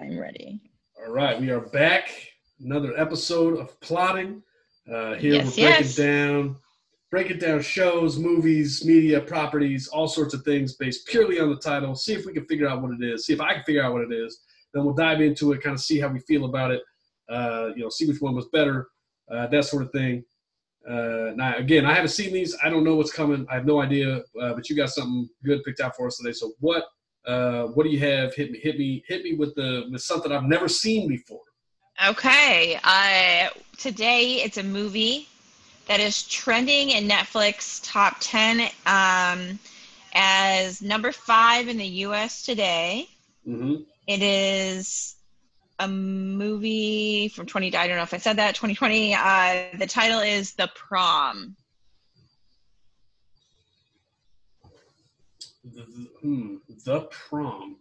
I'm ready. All right, we are back. Another episode of plotting. Uh, here Yes, we're breaking yes. down, breaking down shows, movies, media, properties, all sorts of things based purely on the title. See if we can figure out what it is. See if I can figure out what it is. Then we'll dive into it, kind of see how we feel about it. Uh, you know, see which one was better, uh, that sort of thing. Uh, now, again, I haven't seen these. I don't know what's coming. I have no idea. Uh, but you got something good picked out for us today. So what? Uh, what do you have? Hit me, hit me, hit me with the with something I've never seen before. Okay. Uh, today it's a movie that is trending in Netflix top 10 um, as number five in the US today. Mm-hmm. It is a movie from 20, I don't know if I said that, 2020. Uh, the title is The Prom. The, hmm, the prom.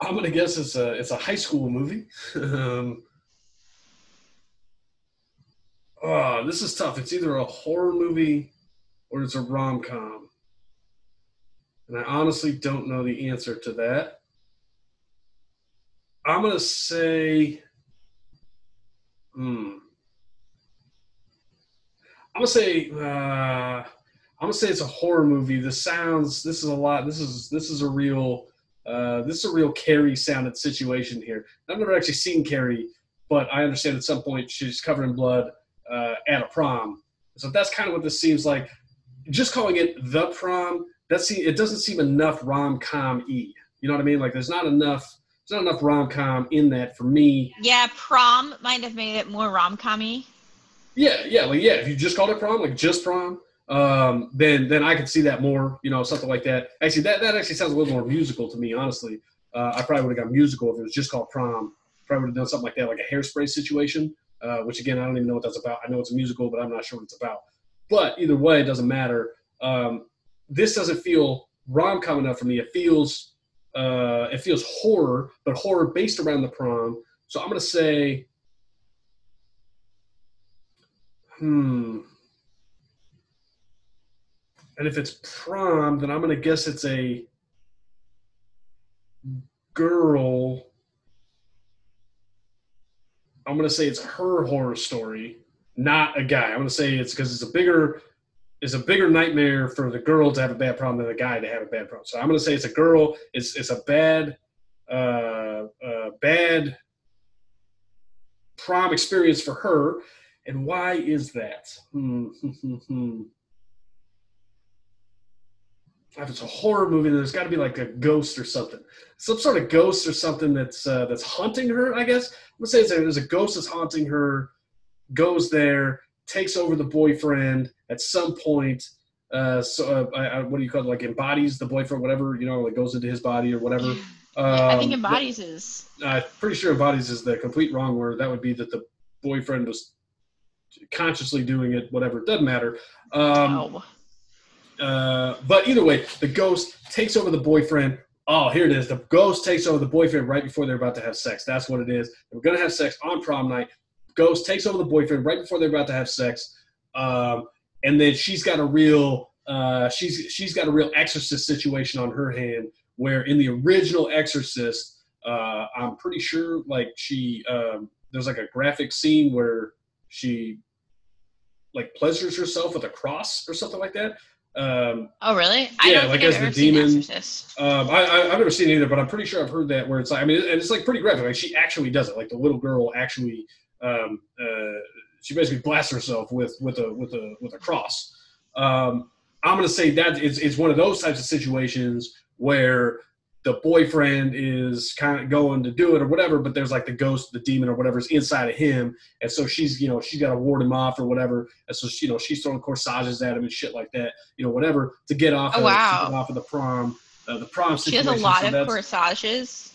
I'm gonna guess it's a it's a high school movie. um, oh, this is tough. It's either a horror movie or it's a rom com, and I honestly don't know the answer to that. I'm gonna say, hmm. I'm gonna say. Uh, I'm gonna say it's a horror movie. This sounds. This is a lot. This is this is a real. Uh, this is a real Carrie sounded situation here. I've never actually seen Carrie, but I understand at some point she's covered in blood uh, at a prom. So that's kind of what this seems like. Just calling it the prom. That se- it doesn't seem enough rom com e. You know what I mean? Like there's not enough. There's not enough rom com in that for me. Yeah, Prom might have made it more rom com Yeah, yeah, like yeah. If you just called it prom, like just prom, um, then then I could see that more. You know, something like that. Actually, that that actually sounds a little more musical to me. Honestly, uh, I probably would have got musical if it was just called prom. Probably would have done something like that, like a hairspray situation. Uh, which again, I don't even know what that's about. I know it's a musical, but I'm not sure what it's about. But either way, it doesn't matter. Um, this doesn't feel rom com enough for me. It feels uh, it feels horror, but horror based around the prom. So I'm gonna say, hmm. And if it's prom, then I'm gonna guess it's a girl. I'm gonna say it's her horror story, not a guy. I'm gonna say it's because it's a bigger, it's a bigger nightmare for the girl to have a bad prom than the guy to have a bad prom. So I'm gonna say it's a girl. It's it's a bad, uh, uh, bad prom experience for her. And why is that? Hmm. If it's a horror movie, then there's got to be like a ghost or something, some sort of ghost or something that's uh, that's haunting her. I guess I'm gonna say it's a, there's a ghost that's haunting her. Goes there, takes over the boyfriend at some point. Uh, so uh, I, I, what do you call it? Like embodies the boyfriend, whatever you know, like goes into his body or whatever. I think Um, embodies is. I'm pretty sure embodies is the complete wrong word. That would be that the boyfriend was consciously doing it. Whatever, it doesn't matter. Um, oh. Uh, but either way, the ghost takes over the boyfriend. Oh, here it is. The ghost takes over the boyfriend right before they're about to have sex. That's what it is. They're going to have sex on prom night. Ghost takes over the boyfriend right before they're about to have sex, um, and then she's got a real uh, she's she's got a real exorcist situation on her hand. Where in the original Exorcist, uh, I'm pretty sure like she um, there's like a graphic scene where she like pleasures herself with a cross or something like that. Um, Oh, really? I Yeah, don't like think as the demon- um, I, I, I've never seen it either, but I'm pretty sure I've heard that where it's like, I mean, and it's like pretty graphic. Like she actually does it. Like the little girl actually, um, uh, she basically blasts herself with with a with a with a cross. Um, I'm gonna say that it's it's one of those types of situations where the boyfriend is kind of going to do it or whatever, but there's like the ghost, the demon or whatever's inside of him, and so she's you know she's got to ward him off or whatever, and so she, you know she's throwing corsages at him and shit like that, you know whatever to get off Oh, of, wow. off of the prom. Uh, the prom She has a lot so of corsages.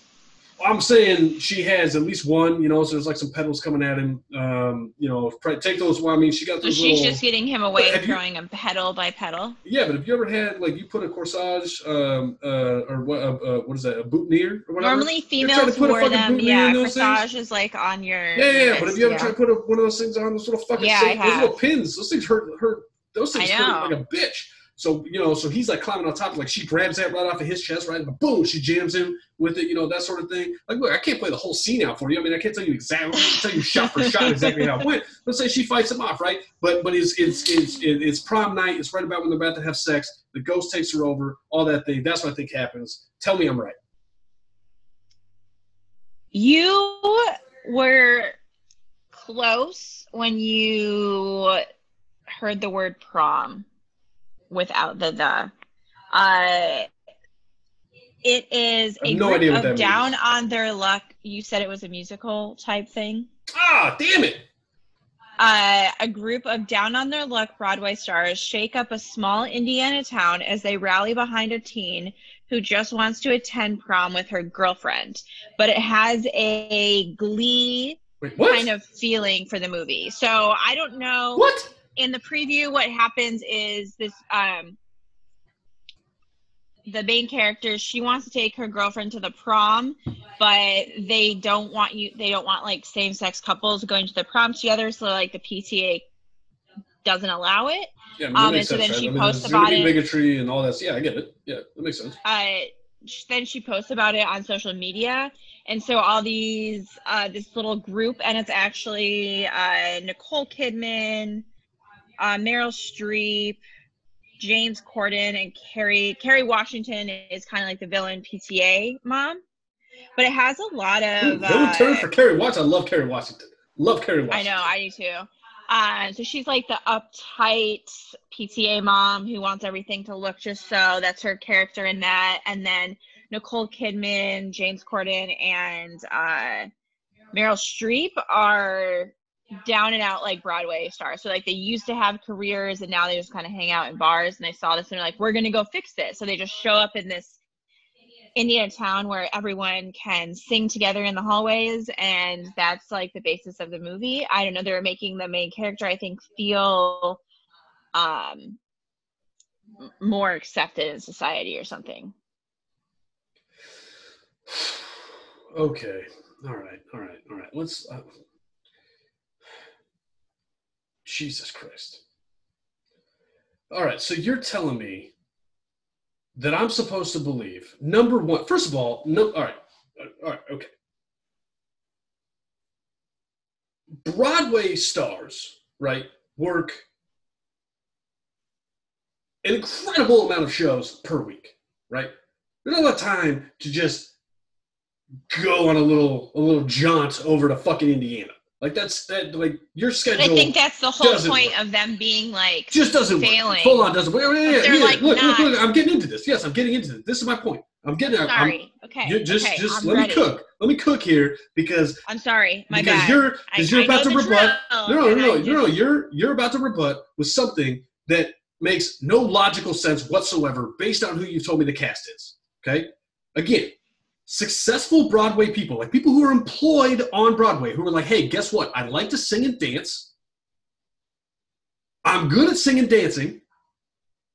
I'm saying she has at least one, you know, so there's like some petals coming at him. Um, you know, take those one. I mean, she got So she's little, just getting him away and you- throwing him petal by petal. yeah, but have you ever had like you put a corsage um, uh, or what? Uh, uh, what is that? A boutonniere or whatever? Normally, females wore them. Yeah, those corsage is like on your. yeah, yeah, yeah. But have you ever yeah. tried to put a, one of those things on? Those little fucking Yeah, things, those little pins. Those things hurt. Hurt. Those things hurt like a bitch. So you know, so he's like climbing on top, like she grabs that right off of his chest, right? And boom, she jams him with it, you know, that sort of thing. Like, look, I can't play the whole scene out for you. I mean, I can't tell you exactly, I can't tell you shot for shot exactly how it went. Let's say she fights him off, right? But but it's it's it's it's prom night. It's right about when they're about to have sex. The ghost takes her over, all that thing. That's what I think happens. Tell me I'm right. You were close when you heard the word prom without the the. Uh, it is a no group of down means. on their luck. You said it was a musical type thing. Ah, damn it! Uh, a group of down on their luck Broadway stars shake up a small Indiana town as they rally behind a teen who just wants to attend prom with her girlfriend. But it has a glee Wait, kind of feeling for the movie. So I don't know. what? In the preview, what happens is this um the main character she wants to take her girlfriend to the prom but they don't want you they don't want like same-sex couples going to the prom together so like the pta doesn't allow it Yeah, I mean, Um, and so sense, then right? she I mean, posts about it. bigotry and all that. Yeah, I get it. Yeah, that makes sense. uh, then she posts about it on social media and so all these uh, this little group and it's actually uh, nicole kidman uh, meryl streep james corden and Kerry Kerry washington is kind of like the villain pta mom but it has a lot of villain uh, turn for Kerry Washington. I love Kerry Washington. Love Kerry I know, I do too. Uh, so she's like the uptight PTA mom who wants everything to look just so. That's her character in that. And then Nicole Kidman, James Corden, and uh, Meryl Streep are down and out like Broadway stars. So like they used to have careers and now they just kind of hang out in bars. And they saw this and they're like, we're gonna go fix this. So they just show up in this Indiana town where everyone can sing together in the hallways, and that's like the basis of the movie. I don't know. They're making the main character, I think, feel um more accepted in society or something. Okay. All right. All right. All right. Let's. Uh, Jesus Christ. All right. So you're telling me that I'm supposed to believe number one. First of all, no. All right. All right. Okay. Broadway stars, right, work an incredible amount of shows per week, right? There's not a lot of time to just go on a little a little jaunt over to fucking Indiana. Like that's that like your But schedule I think that's the whole point work. of them being like just doesn't failing. work. Hold on, doesn't work. Yeah, yeah, they're, yeah. like, look, look, not- look, I'm getting into this. Yes, I'm getting into this. This is my point. I'm getting I'm- sorry. okay. you just okay, just I'm let ready. me cook. Let me cook here because I'm sorry. My because bad. you're because you're I about to rebut. drill, No, no, no, no, no, no. You're you're about to rebut with something that makes no logical sense whatsoever based on who you've told me the cast is. Okay, again, successful Broadway people, like people who are employed on Broadway, who are like, hey, guess what? I like to sing and dance. I'm good at singing and dancing,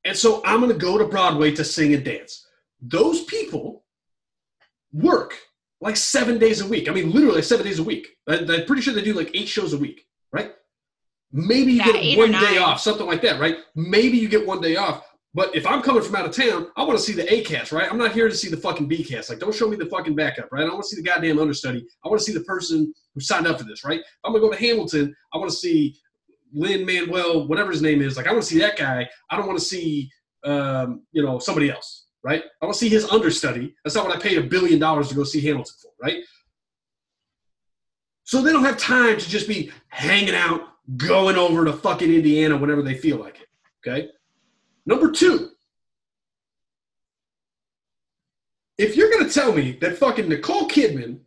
and so I'm going to go to Broadway to sing and dance. Those people work like seven days a week. I mean, literally seven days a week. I, I'm pretty sure they do like eight shows a week, right? Maybe you Yeah, get one day off, something like that, right? Maybe you get one day off. But if I'm coming from out of town, I want to see the A cast, right? I'm not here to see the fucking B cast. Like, don't show me the fucking backup, right? I want to see the goddamn understudy. I want to see the person who signed up for this, right? If I'm gonna go to Hamilton. I want to see Lin-Manuel, whatever his name is. Like, I want to see that guy. I don't want to see, um, you know, somebody else, right? I want to see his understudy. That's not what I paid a billion dollars to go see Hamilton for, right? So they don't have time to just be hanging out, going over to fucking Indiana whenever they feel like it. Okay. Number two, if you're going to tell me that fucking Nicole Kidman,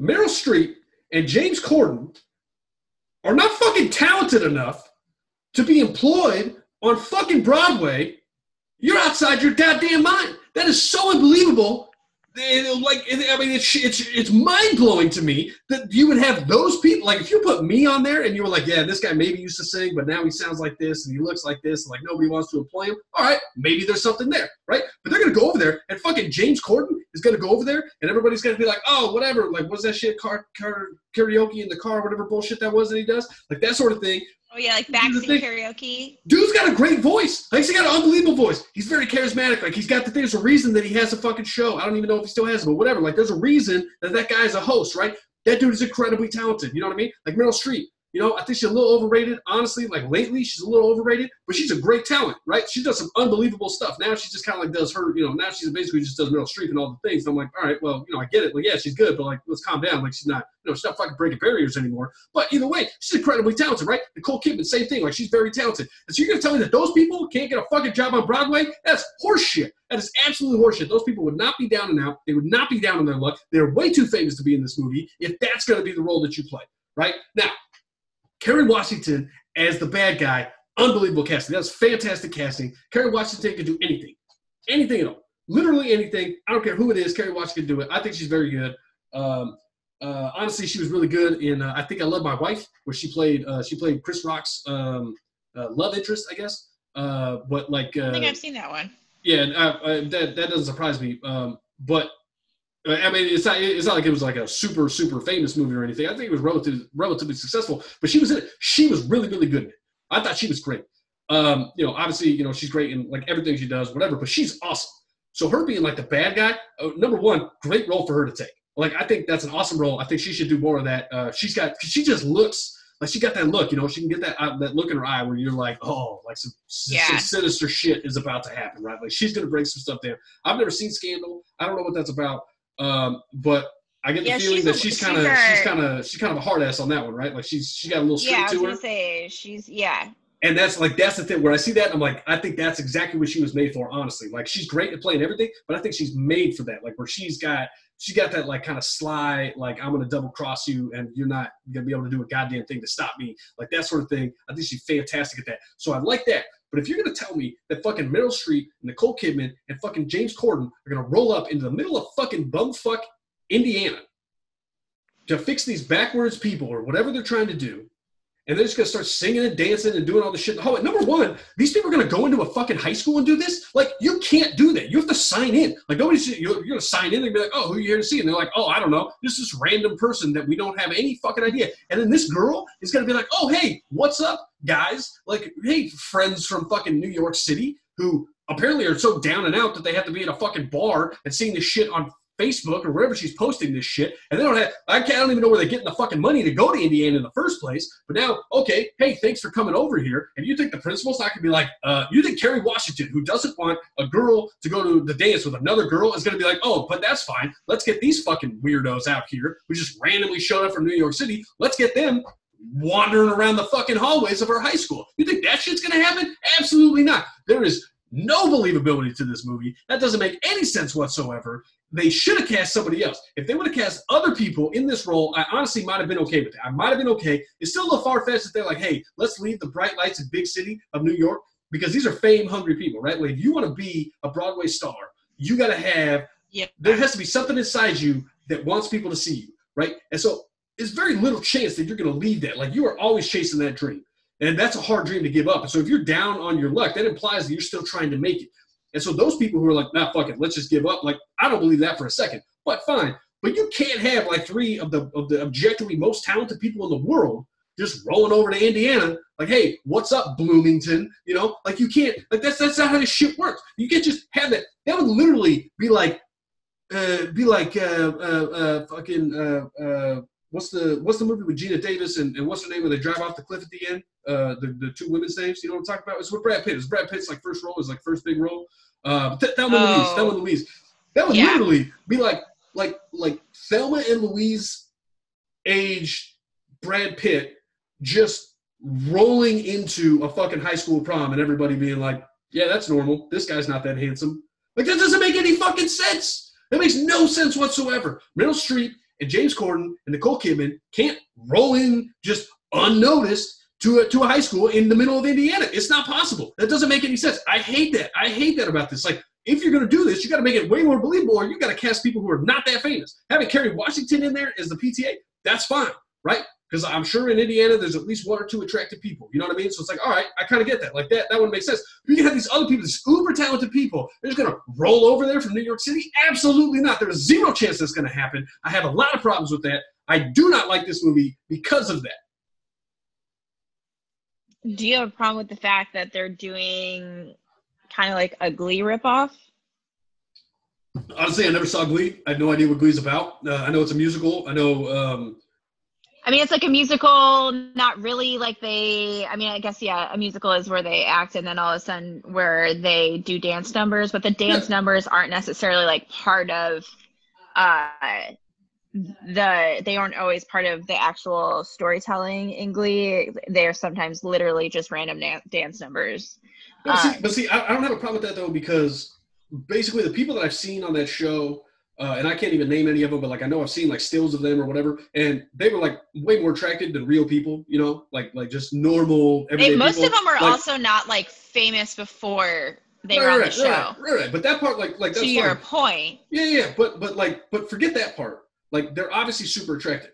Meryl Streep, and James Corden are not fucking talented enough to be employed on fucking Broadway, you're outside your goddamn mind. That is so unbelievable. Eh, Like, I mean, it's it's it's mind blowing to me that you would have those people. Like, if you put me on there and you were like, "Yeah, this guy maybe used to sing, but now he sounds like this and he looks like this, and like nobody wants to employ him." All right, maybe there's something there, right? But they're gonna go over there and fucking James Corden is gonna go over there and everybody's gonna be like, "Oh, whatever." Like, what's that shit? Car, car karaoke in the car, whatever bullshit that was that he does, like that sort of thing. Oh yeah, like backseat karaoke. Dude's got a great voice. Like he's got an unbelievable voice. He's very charismatic. Like he's got the there's a reason that he has a fucking show. I don't even know if he still has it, but whatever. Like there's a reason that that guy is a host, right? That dude is incredibly talented. You know what I mean? Like Meryl Streep. You know, I think she's a little overrated. Honestly, like lately, she's a little overrated, but she's a great talent, right? She does some unbelievable stuff. Now she just kind of like does her, you know, now she's basically just does Meryl Streep and all the things. And I'm like, all right, well, you know, I get it. Like, yeah, she's good, but like, let's calm down. Like, she's not, you know, she's not fucking breaking barriers anymore. But either way, she's incredibly talented, right? Nicole Kidman, same thing. Like, she's very talented. And so you're gonna tell me that those people can't get a fucking job on Broadway? That's horseshit. That is absolutely horseshit. Those people would not be down and out. They would not be down on their luck. They're way too famous to be in this movie if that's gonna be the role that you play, right? Now, Kerry Washington as the bad guy, unbelievable casting. That's fantastic casting. Kerry Washington can do anything, anything at all, literally anything. I don't care who it is. Kerry Washington can do it. I think she's very good. Um, uh, honestly, she was really good in. Uh, I think I love my wife, where she played. Uh, she played Chris Rock's um, uh, love interest, I guess. Uh, but like, I think I've seen that one. Yeah, that that doesn't surprise me. Um, but I mean, it's not, it's not like it was like a super, super famous movie or anything. I think it was relatively, relatively successful, but she was in it. She was really, really good. I thought she was great. Um, you know, obviously, you know, she's great in like everything she does, whatever, but she's awesome. So her being like the bad guy, uh, number one, great role for her to take. Like, I think that's an awesome role. I think she should do more of that. Uh, she's got, she just looks like she got that look, you know, she can get that, uh, that look in her eye where you're like, oh, like some, yeah. some sinister shit is about to happen, right? Like she's going to bring some stuff there. I've never seen Scandal. I don't know what that's about. Um, but I get the yeah, feeling she's that she's kind of she's kind of she's kind of a hard ass on that one, right? Like she's she got a little street yeah, to her. Yeah, say she's yeah. And that's like that's the thing where I see that I'm like I think that's exactly what she was made for. Honestly, like she's great at playing everything, but I think she's made for that. Like where she's got she got that like kind of sly like I'm gonna double cross you and you're not gonna be able to do a goddamn thing to stop me, like that sort of thing. I think she's fantastic at that. So I like that. But if you're to tell me that fucking Meryl Streep, Nicole Kidman, and fucking James Corden are to roll up into the middle of fucking bumfuck Indiana to fix these backwards people or whatever they're trying to do, and they're just gonna start singing and dancing and doing all this shit. At number one, these people are gonna go into a fucking high school and do this. Like, you can't do that. You have to sign in. Like, nobody's you're, you're gonna sign in and be like, oh, who are you here to see? And they're like, oh, I don't know. This is random person that we don't have any fucking idea. And then this girl is gonna be like, oh, hey, what's up, guys? Like, hey, friends from fucking New York City who apparently are so down and out that they have to be in a fucking bar and seeing this shit on Facebook or wherever she's posting this shit, and they don't have I, can't, I don't even know where they're getting the fucking money to go to Indiana in the first place. But now, okay, hey, thanks for coming over here. And you think the principal's not gonna be like, uh, you think Kerry Washington, who doesn't want a girl to go to the dance with another girl, is gonna be like, oh, but that's fine. Let's get these fucking weirdos out here who just randomly showed up from New York City. Let's get them wandering around the fucking hallways of our high school. You think that shit's gonna happen? Absolutely not. There is no believability to this movie. That doesn't make any sense whatsoever. They should have cast somebody else. If they would have cast other people in this role, I honestly might have been okay with it. I might have been okay. It's still a little far fetched that they're like, hey, let's leave the bright lights and big city of New York because these are fame hungry people, right? Like, if you want to be a Broadway star, you got to have, yep. there has to be something inside you that wants people to see you, right? And so, it's very little chance that you're going to leave that. Like, you are always chasing that dream. And that's a hard dream to give up. And so if you're down on your luck, that implies that you're still trying to make it. And so those people who are like, nah, fuck it, let's just give up. Like, I don't believe that for a second. But fine. But you can't have like three of the of the objectively most talented people in the world just rolling over to Indiana, like, hey, what's up, Bloomington? You know, like you can't like that's that's not how this shit works. You can't just have that. That would literally be like uh, be like uh, uh, uh, fucking uh, uh, what's the what's the movie with Geena Davis and, and what's her name when they drive off the cliff at the end? Uh, the, the two women's names. You know what I'm talking about? It's with Brad Pitt. It's Brad Pitt's like first role, is like first big role. Uh, Th- Thelma oh. Louise. Thelma Louise. That would yeah. literally be like like like Thelma and Louise age Brad Pitt just rolling into a fucking high school prom and everybody being like, yeah, that's normal. This guy's not that handsome. Like that doesn't make any fucking sense. That makes no sense whatsoever. Meryl Streep and James Corden and Nicole Kidman can't roll in just unnoticed to a, to a high school in the middle of Indiana. It's not possible. That doesn't make any sense. I hate that. I hate that about this. Like, if you're going to do this, you got to make it way more believable, or you got to cast people who are not that famous. Having Kerry Washington in there as the PTA, that's fine, right? Because I'm sure in Indiana there's at least one or two attractive people. You know what I mean? So it's like, all right, I kind of get that. Like that, that would make sense. You can have these other people, these uber talented people. They're just gonna roll over there from New York City? Absolutely not. There's zero chance that's gonna happen. I have a lot of problems with that. I do not like this movie because of that. do you have a problem with the fact that they're doing kind of like a Glee ripoff? Honestly, I never saw Glee. I have no idea what Glee's about. Uh, I know it's a musical. I know. Um, I mean, it's like a musical, not really like they. I mean, I guess yeah, a musical is where they act, and then all of a sudden where they do dance numbers, but the dance yeah. numbers aren't necessarily like part of uh the they aren't always part of the actual storytelling in Glee. They are sometimes literally just random na- dance numbers. But see, uh, but see I, I, don't have a problem with that though because basically the people that I've seen on that show, uh, and I can't even name any of them, but like I know I've seen like stills of them or whatever, and they were like way more attractive than real people. You know, like like just normal. They, most people. of them are like, also not like famous before they right, were on right, the show. Right, right, right, But that part, like, like that's to your point. Yeah, yeah. But but like, but forget that part like they're obviously super attractive.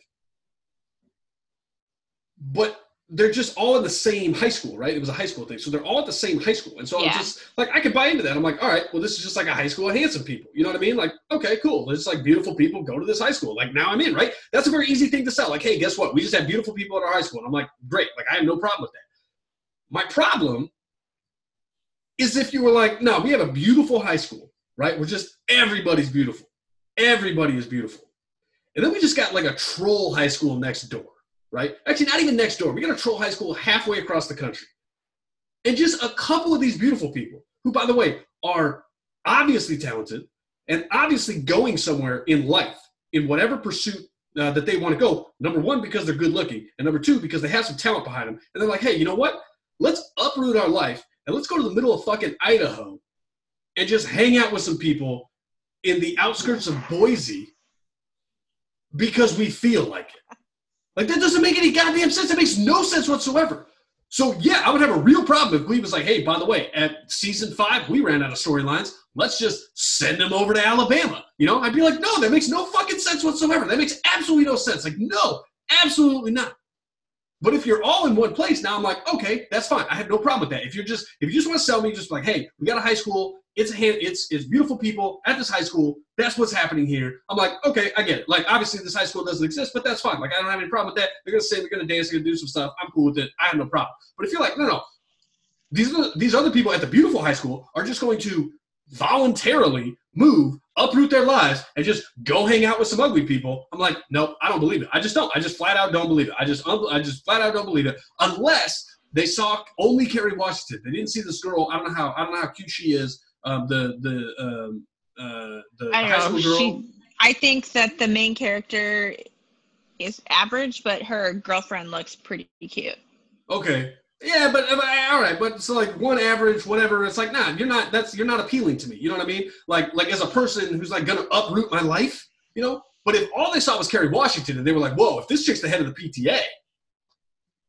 But they're just all in the same high school, right? It was a high school thing. So they're all at the same high school. And so yeah. I'm just like, I could buy into that. I'm like, all right, well, this is just like a high school of handsome people. You know what I mean? Like, okay, cool. It's like beautiful people go to this high school. Like now I'm in, right? That's a very easy thing to sell. Like, hey, guess what? We just have beautiful people at our high school. And I'm like, great. Like, I have no problem with that. My problem is if you were like, no, we have a beautiful high school, right? We're just, everybody's beautiful. Everybody is beautiful. And then we just got like a troll high school next door, right? Actually, not even next door. We got a troll high school halfway across the country. And just a couple of these beautiful people, who, by the way, are obviously talented and obviously going somewhere in life, in whatever pursuit uh, that they want to go. Number one, because they're good looking. And number two, because they have some talent behind them. And they're like, hey, you know what? Let's uproot our life and let's go to the middle of fucking Idaho and just hang out with some people in the outskirts of Boise because we feel like it. Like that doesn't make any goddamn sense. It makes no sense whatsoever. So yeah, I would have a real problem if Glee was like, hey, by the way, at season five, we ran out of storylines. Let's just send them over to Alabama. You know, I'd be like, no, that makes no fucking sense whatsoever. That makes absolutely no sense. Like, no, absolutely not. But if you're all in one place, now I'm like, okay, that's fine. I have no problem with that. If you're just if you just want to sell me, just like, hey, we got a high school, it's a it's it's beautiful people at this high school. That's what's happening here. I'm like, okay, I get it. Like, obviously this high school doesn't exist, but that's fine. Like, I don't have any problem with that. They're gonna say they're gonna dance, they're gonna do some stuff. I'm cool with it. I have no problem. But if you're like, no, no, these these other people at the beautiful high school are just going to voluntarily move, uproot their lives, and just go hang out with some ugly people. I'm like, nope, I don't believe it. I just don't. I just flat out don't believe it. I just I just flat out don't believe it unless they saw only Kerry Washington. They didn't see this girl. I don't know how I don't know how cute she is um, the the um, uh, the I high school know. girl. She, I think that the main character is average, but her girlfriend looks pretty cute. Okay. Yeah, but, but all right, but so like one average, whatever. It's like, nah, you're not. That's you're not appealing to me. You know what I mean? Like like as a person who's like gonna uproot my life, you know. But if all they saw was Kerry Washington and they were like, whoa, if this chick's the head of the PTA,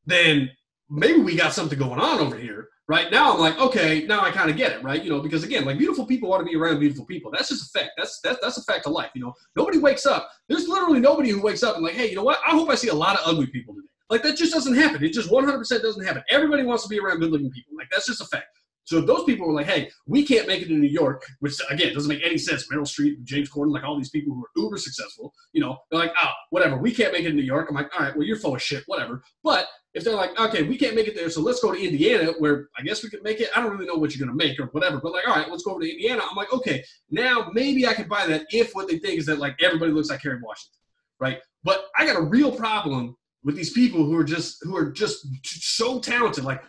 then maybe we got something going on over here. Right now, I'm like, okay, now I kind of get it, right? You know, because again, like beautiful people want to be around beautiful people. That's just a fact. That's that's that's a fact of life. You know, nobody wakes up. There's literally nobody who wakes up and like, hey, you know what? I hope I see a lot of ugly people today. Like that just doesn't happen. It just 100% doesn't happen. Everybody wants to be around good-looking people. Like that's just a fact. So those people were like, hey, we can't make it in New York, which again doesn't make any sense. Meryl Streep, James Corden, like all these people who are uber successful, you know, they're like, oh, whatever, we can't make it in New York. I'm like, all right, well, you're full of shit, whatever. But if they're like, okay, we can't make it there, so let's go to Indiana, where I guess we could make it. I don't really know what you're gonna make or whatever, but like, all right, let's go over to Indiana. I'm like, okay, now maybe I can buy that if what they think is that like everybody looks like Kerry Washington, right? But I got a real problem with these people who are just who are just so talented, like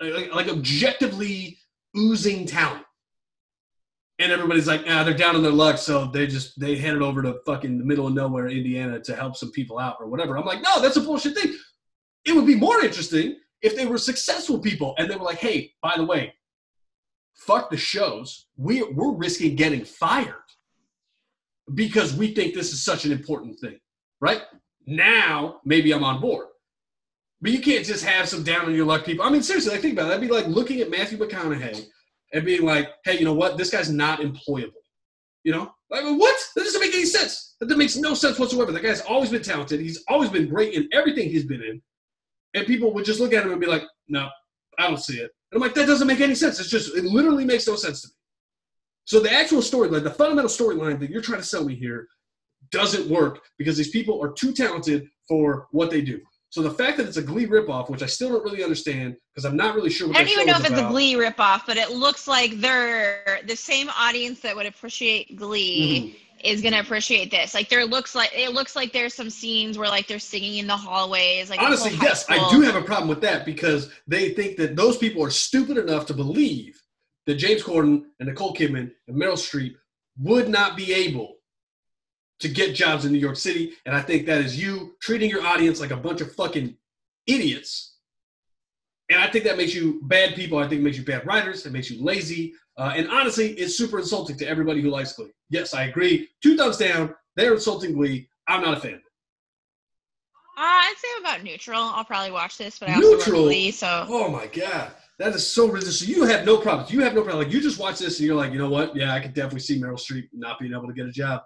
like, like objectively oozing talent. And everybody's like, ah, they're down on their luck, so they just they headed over to fucking the middle of nowhere, Indiana, to help some people out or whatever. I'm like, no, that's a bullshit thing. It would be more interesting if they were successful people and they were like, hey, by the way, fuck the shows. We, we're risking getting fired because we think this is such an important thing, right? Now, maybe I'm on board. But you can't just have some down on your luck people. I mean, seriously, like think about it. That'd be like looking at Matthew McConaughey and being like, hey, you know what? This guy's not employable. You know? Like, what? That doesn't make any sense. That makes no sense whatsoever. That guy's always been talented. He's always been great in everything he's been in and people would just look at him and be like, "No, I don't see it." And I'm like, "That doesn't make any sense. It's just it literally makes no sense to me." So the actual storyline, the fundamental storyline that you're trying to sell me here, doesn't work because these people are too talented for what they do. So the fact that it's a Glee ripoff, which I still don't really understand because I'm not really sure what I don't even know if it's a about. Glee ripoff, but it looks like they're the same audience that would appreciate Glee Mhm. Is gonna appreciate this. Like there looks like it looks like there's some scenes where like they're singing in the hallways. Like Honestly, yes, I do have a problem with that because they think that those people are stupid enough to believe that James Corden and Nicole Kidman and Meryl Streep would not be able to get jobs in New York City. And I think that is you treating your audience like a bunch of fucking idiots. And I think that makes you bad people. I think it makes you bad writers. It makes you lazy. Uh, and honestly, it's super insulting to everybody who likes Glee. Yes, I agree. Two thumbs down. They're insulting Glee. I'm not a fan. Uh, I'd say I'm about neutral. I'll probably watch this, but I also Neutral? love Glee, so Oh my god, that is so ridiculous. You have no problems. You have no problem. Like you just watch this and you're like, you know what? Yeah, I could definitely see Meryl Streep not being able to get a job.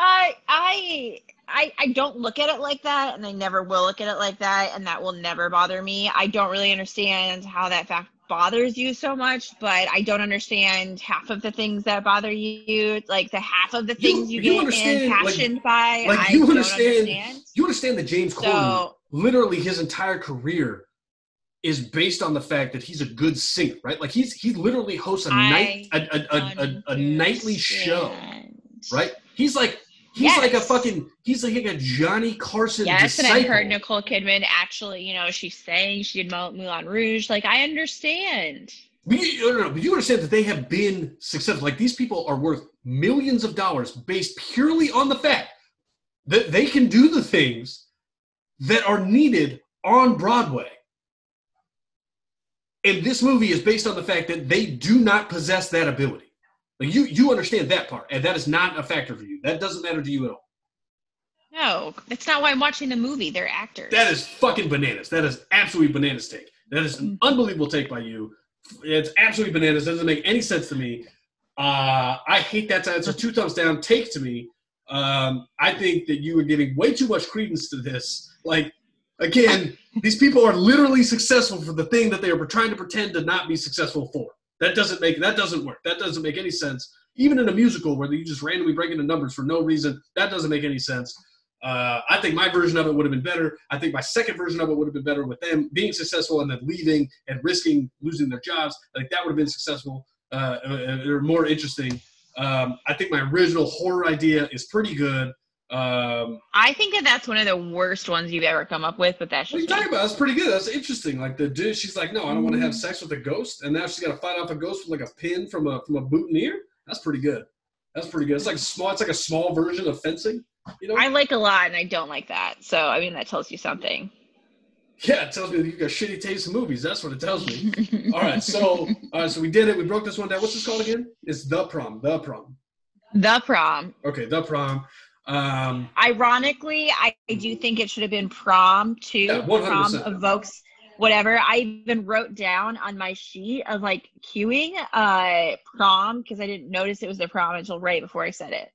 I I I I don't look at it like that, and I never will look at it like that, and that will never bother me. I don't really understand how that fact bothers you so much, but I don't understand half of the things that bother you. Like the half of the things you, you get understand, like- impassioned by. like, I you don't understand- understand. You understand that James Corden, literally his entire career, is based on the fact that he's a good singer, right? Like he's he literally hosts a night a, nightly show, right? He's like he's like a fucking he's like a Johnny Carson. Yes, and disciple. I've heard Nicole Kidman actually, you know, she sang, she did Mou- Moulin Rouge. Like, I understand. We, no, no, no, but you understand that they have been successful. Like these people are worth millions of dollars based purely on the fact that they can do the things that are needed on Broadway. And this movie is based on the fact that they do not possess that ability. Like you, you understand that part, and that is not a factor for you. That doesn't matter to you at all. No, that's not why I'm watching the movie. They're actors. That is fucking bananas. That is absolutely bananas take. That is an unbelievable take by you. It's absolutely bananas. That Doesn't make any sense to me. Uh, I hate that. It's a two thumbs down take to me. Um, I think that you are giving way too much credence to this. Like, again, these people are literally successful for the thing that they are trying to pretend to not be successful for. That doesn't make that doesn't work. That doesn't make any sense. Even in a musical where you just randomly break into numbers for no reason, that doesn't make any sense. Uh, I think my version of it would have been better. I think my second version of it would have been better with them being successful and then leaving and risking losing their jobs. I think that would have been successful uh, uh, or more interesting. Um, I think my original horror idea is pretty good. Um, I think that that's one of the worst ones you've ever come up with, but that's what are you talking about? That's pretty good. That's interesting. Like the dude, she's like, no, I don't want to have sex with a ghost, and now she's got to fight off a ghost with like a pin from a from a boutonniere. That's pretty good. That's pretty good. It's like small. It's like a small version of fencing. You know? I like a lot, and I don't like that. So, I mean, that tells you something. Yeah, it tells me that you got shitty taste in movies. That's what it tells me. All right, so all right, so we did it. We broke this one down. What's this called again? It's the prom. The prom. the prom. Okay, the prom. Um, Ironically, I, I do think it should have been prom too. Yeah, prom evokes whatever. I even wrote down on my sheet of like queuing uh prom because I didn't notice it was the prom until right before I said it.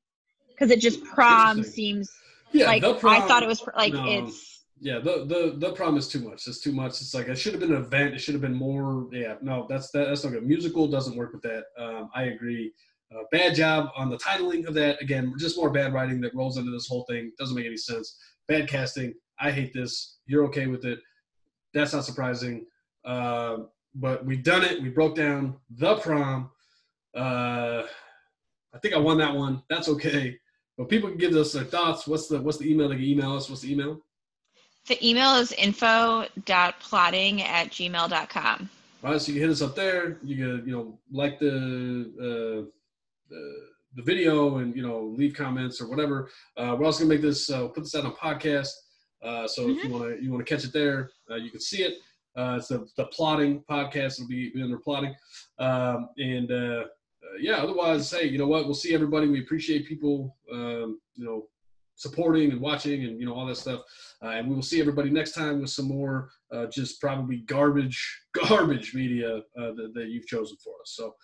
Because it just prom seems yeah, like prom. I thought it was like no. it's Yeah, the the the prom is too much. It's too much. It's like it should have been an event. It should have been more. Yeah, no, that's that, that's not good. Musical doesn't work with that. Um, I agree. Uh, bad job on the titling of that. Again, just more bad writing that rolls into this whole thing. Doesn't make any sense. Bad casting. I hate this. You're okay with it. That's not surprising. Uh, but we've done it. We broke down the prom. Uh, I think I won that one. That's okay. But people can give us their thoughts. What's the what's the email they can email us? What's the email? the email is info.plotting at gmail.com. All right, so you can hit us up there. You can, you know, like the uh, the, the video and you know leave comments or whatever. Uh, we're also gonna make this uh, put this out on podcast. Uh, so if you want to you want to catch it there, uh, you can see it. Uh, it's the, the plotting podcast. It'll be, under plotting. Um, and uh, uh, yeah, otherwise, hey, you know what? We'll see everybody. We appreciate people, um, you know, supporting and watching and you know all that stuff. Uh, and we will see everybody next time with some more uh, just probably garbage, garbage media uh, that, that you've chosen for us. So